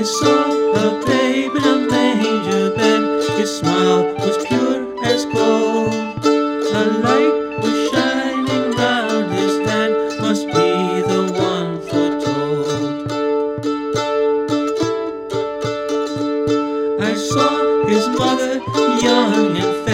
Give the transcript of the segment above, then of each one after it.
I saw a babe in a manger bed. His smile was pure as gold. A light was shining round his head. Must be the one foretold. I saw his mother, young and fair.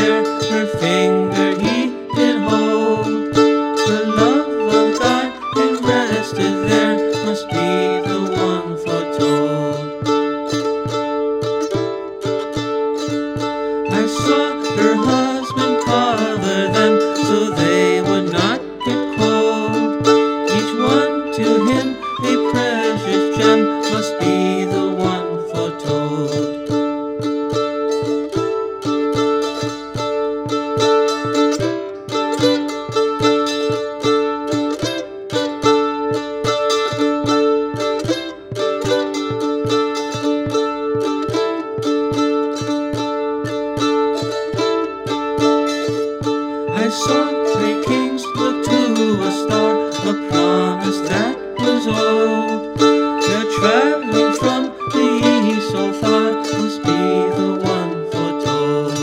I saw her sun, three kings look to a star, a promise that was old. They're traveling from the east so far, must be the one foretold.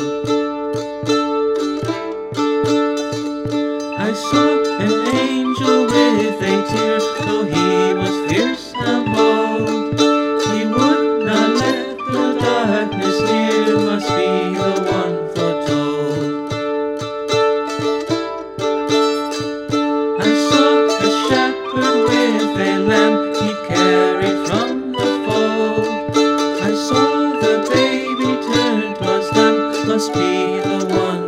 I saw an angel. be the one.